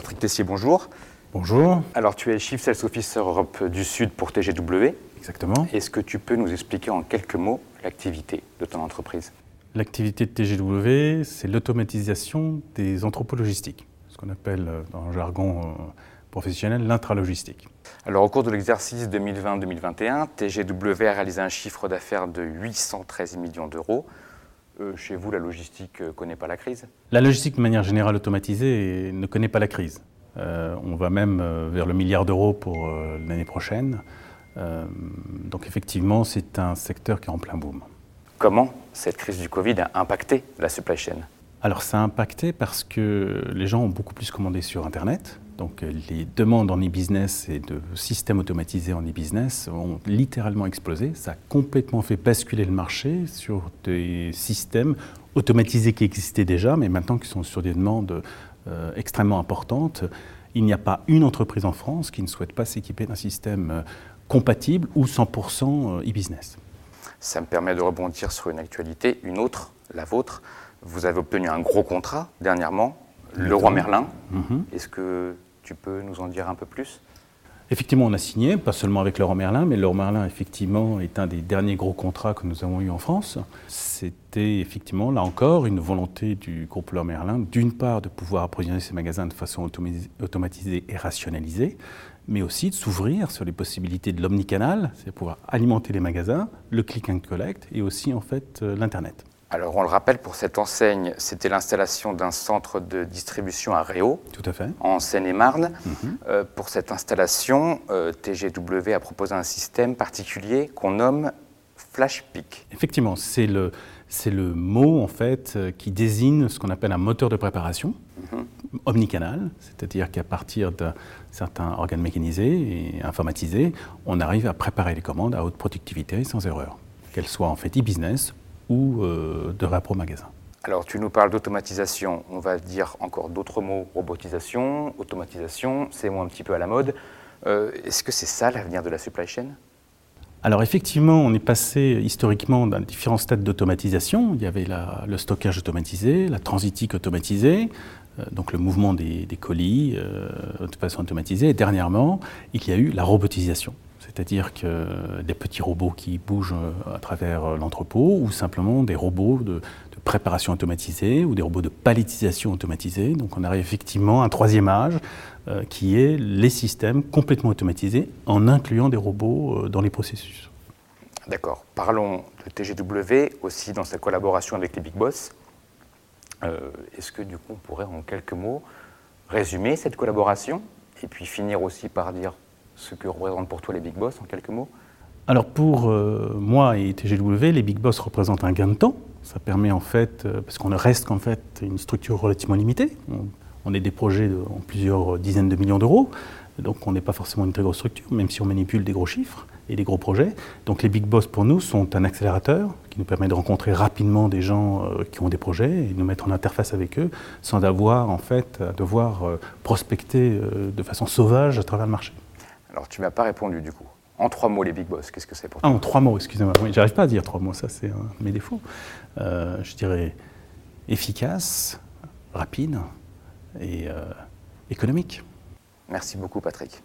Tessier, bonjour. Bonjour. Alors, tu es Chief Sales Officer Europe du Sud pour TGW. Exactement. Est-ce que tu peux nous expliquer en quelques mots l'activité de ton entreprise? L'activité de TGW, c'est l'automatisation des entrepôts logistiques, ce qu'on appelle euh, dans le jargon euh, professionnel l'intralogistique. Alors, au cours de l'exercice 2020-2021, TGW a réalisé un chiffre d'affaires de 813 millions d'euros. Euh, chez vous, la logistique ne connaît pas la crise? La logistique, de manière générale automatisée, ne connaît pas la crise. Euh, on va même euh, vers le milliard d'euros pour euh, l'année prochaine. Euh, donc effectivement, c'est un secteur qui est en plein boom. Comment cette crise du Covid a impacté la supply chain? Alors ça a impacté parce que les gens ont beaucoup plus commandé sur Internet. Donc euh, les demandes en e-business et de systèmes automatisés en e-business ont littéralement explosé. Ça a complètement fait basculer le marché sur des systèmes automatisés qui existaient déjà, mais maintenant qui sont sur des demandes euh, extrêmement importantes. Il n'y a pas une entreprise en France qui ne souhaite pas s'équiper d'un système euh, compatible ou 100% e-business. Ça me permet de rebondir sur une actualité, une autre, la vôtre. Vous avez obtenu un gros contrat dernièrement, le roi Merlin. Mhm. Est-ce que tu peux nous en dire un peu plus? Effectivement, on a signé, pas seulement avec Laurent Merlin, mais Laurent Merlin, effectivement, est un des derniers gros contrats que nous avons eu en France. C'était effectivement, là encore, une volonté du groupe Laurent Merlin, d'une part, de pouvoir approvisionner ses magasins de façon automatisée et rationalisée, mais aussi de s'ouvrir sur les possibilités de l'omnicanal, c'est pouvoir alimenter les magasins, le click and collect et aussi, en fait, euh, l'Internet. Alors, on le rappelle, pour cette enseigne, c'était l'installation d'un centre de distribution à Réau, Tout à fait. en Seine-et-Marne. Mhm. Euh, pour cette installation, euh, TGW a proposé un système particulier qu'on nomme Flash Peak. Effectivement, c'est le, c'est le mot en fait euh, qui désigne ce qu'on appelle un moteur de préparation omnicanal, c'est-à-dire qu'à partir d'un certain organe mécanisé et informatisé, on arrive à préparer les commandes à haute productivité sans erreur, qu'elles soient en fait e-business ou euh, de rapport magasin. Alors, tu nous parles d'automatisation. On va dire encore d'autres mots robotisation, automatisation, c'est un petit peu à la mode. Euh, Est-ce que c'est ça l'avenir de la supply chain? Alors effectivement, on est passé historiquement dans différents stades d'automatisation. Il y avait la- le stockage automatisé, la transitique automatisée, euh, donc le mouvement des, des colis euh, de façon automatisée. Et dernièrement, il y a eu la robotisation, c'est-à-dire que des petits robots qui bougent euh, à travers euh, l'entrepôt ou simplement des robots de, préparation automatisée ou des robots de palettisation automatisée. Donc on arrive effectivement à un troisième âge euh, qui est les systèmes complètement automatisés en incluant des robots dans les processus. D'accord. Parlons de TGW aussi dans sa collaboration avec les Big Boss. Est-ce que du coup on pourrait en quelques mots résumer cette collaboration et puis finir aussi par dire ce que représentent pour toi les Big Boss en quelques mots? Alors pour euh, moi et TGW, les Big Boss représentent un gain de temps. Ça permet en fait, euh, parce qu'on reste en fait une structure relativement limitée. On, est des projets en plusieurs dizaines de millions d'euros, donc on n'est pas forcément une très grosse structure, même si on manipule des gros chiffres et des gros projets. Donc les Big Boss pour nous sont un accélérateur qui nous permet de rencontrer rapidement des gens euh, qui ont des projets et nous mettre en interface avec eux sans avoir en fait à devoir prospecter de façon sauvage à travers le marché. Alors tu m'as pas répondu du coup. En trois mots les Big Boss, qu'est-ce que c'est pour Ah, toi en trois mots, excusez-moi. Oui, j'arrive pas à dire trois mots, ça c'est un de mes défauts. Euh, je dirais efficace, rapide et euh, économique. Merci beaucoup Patrick.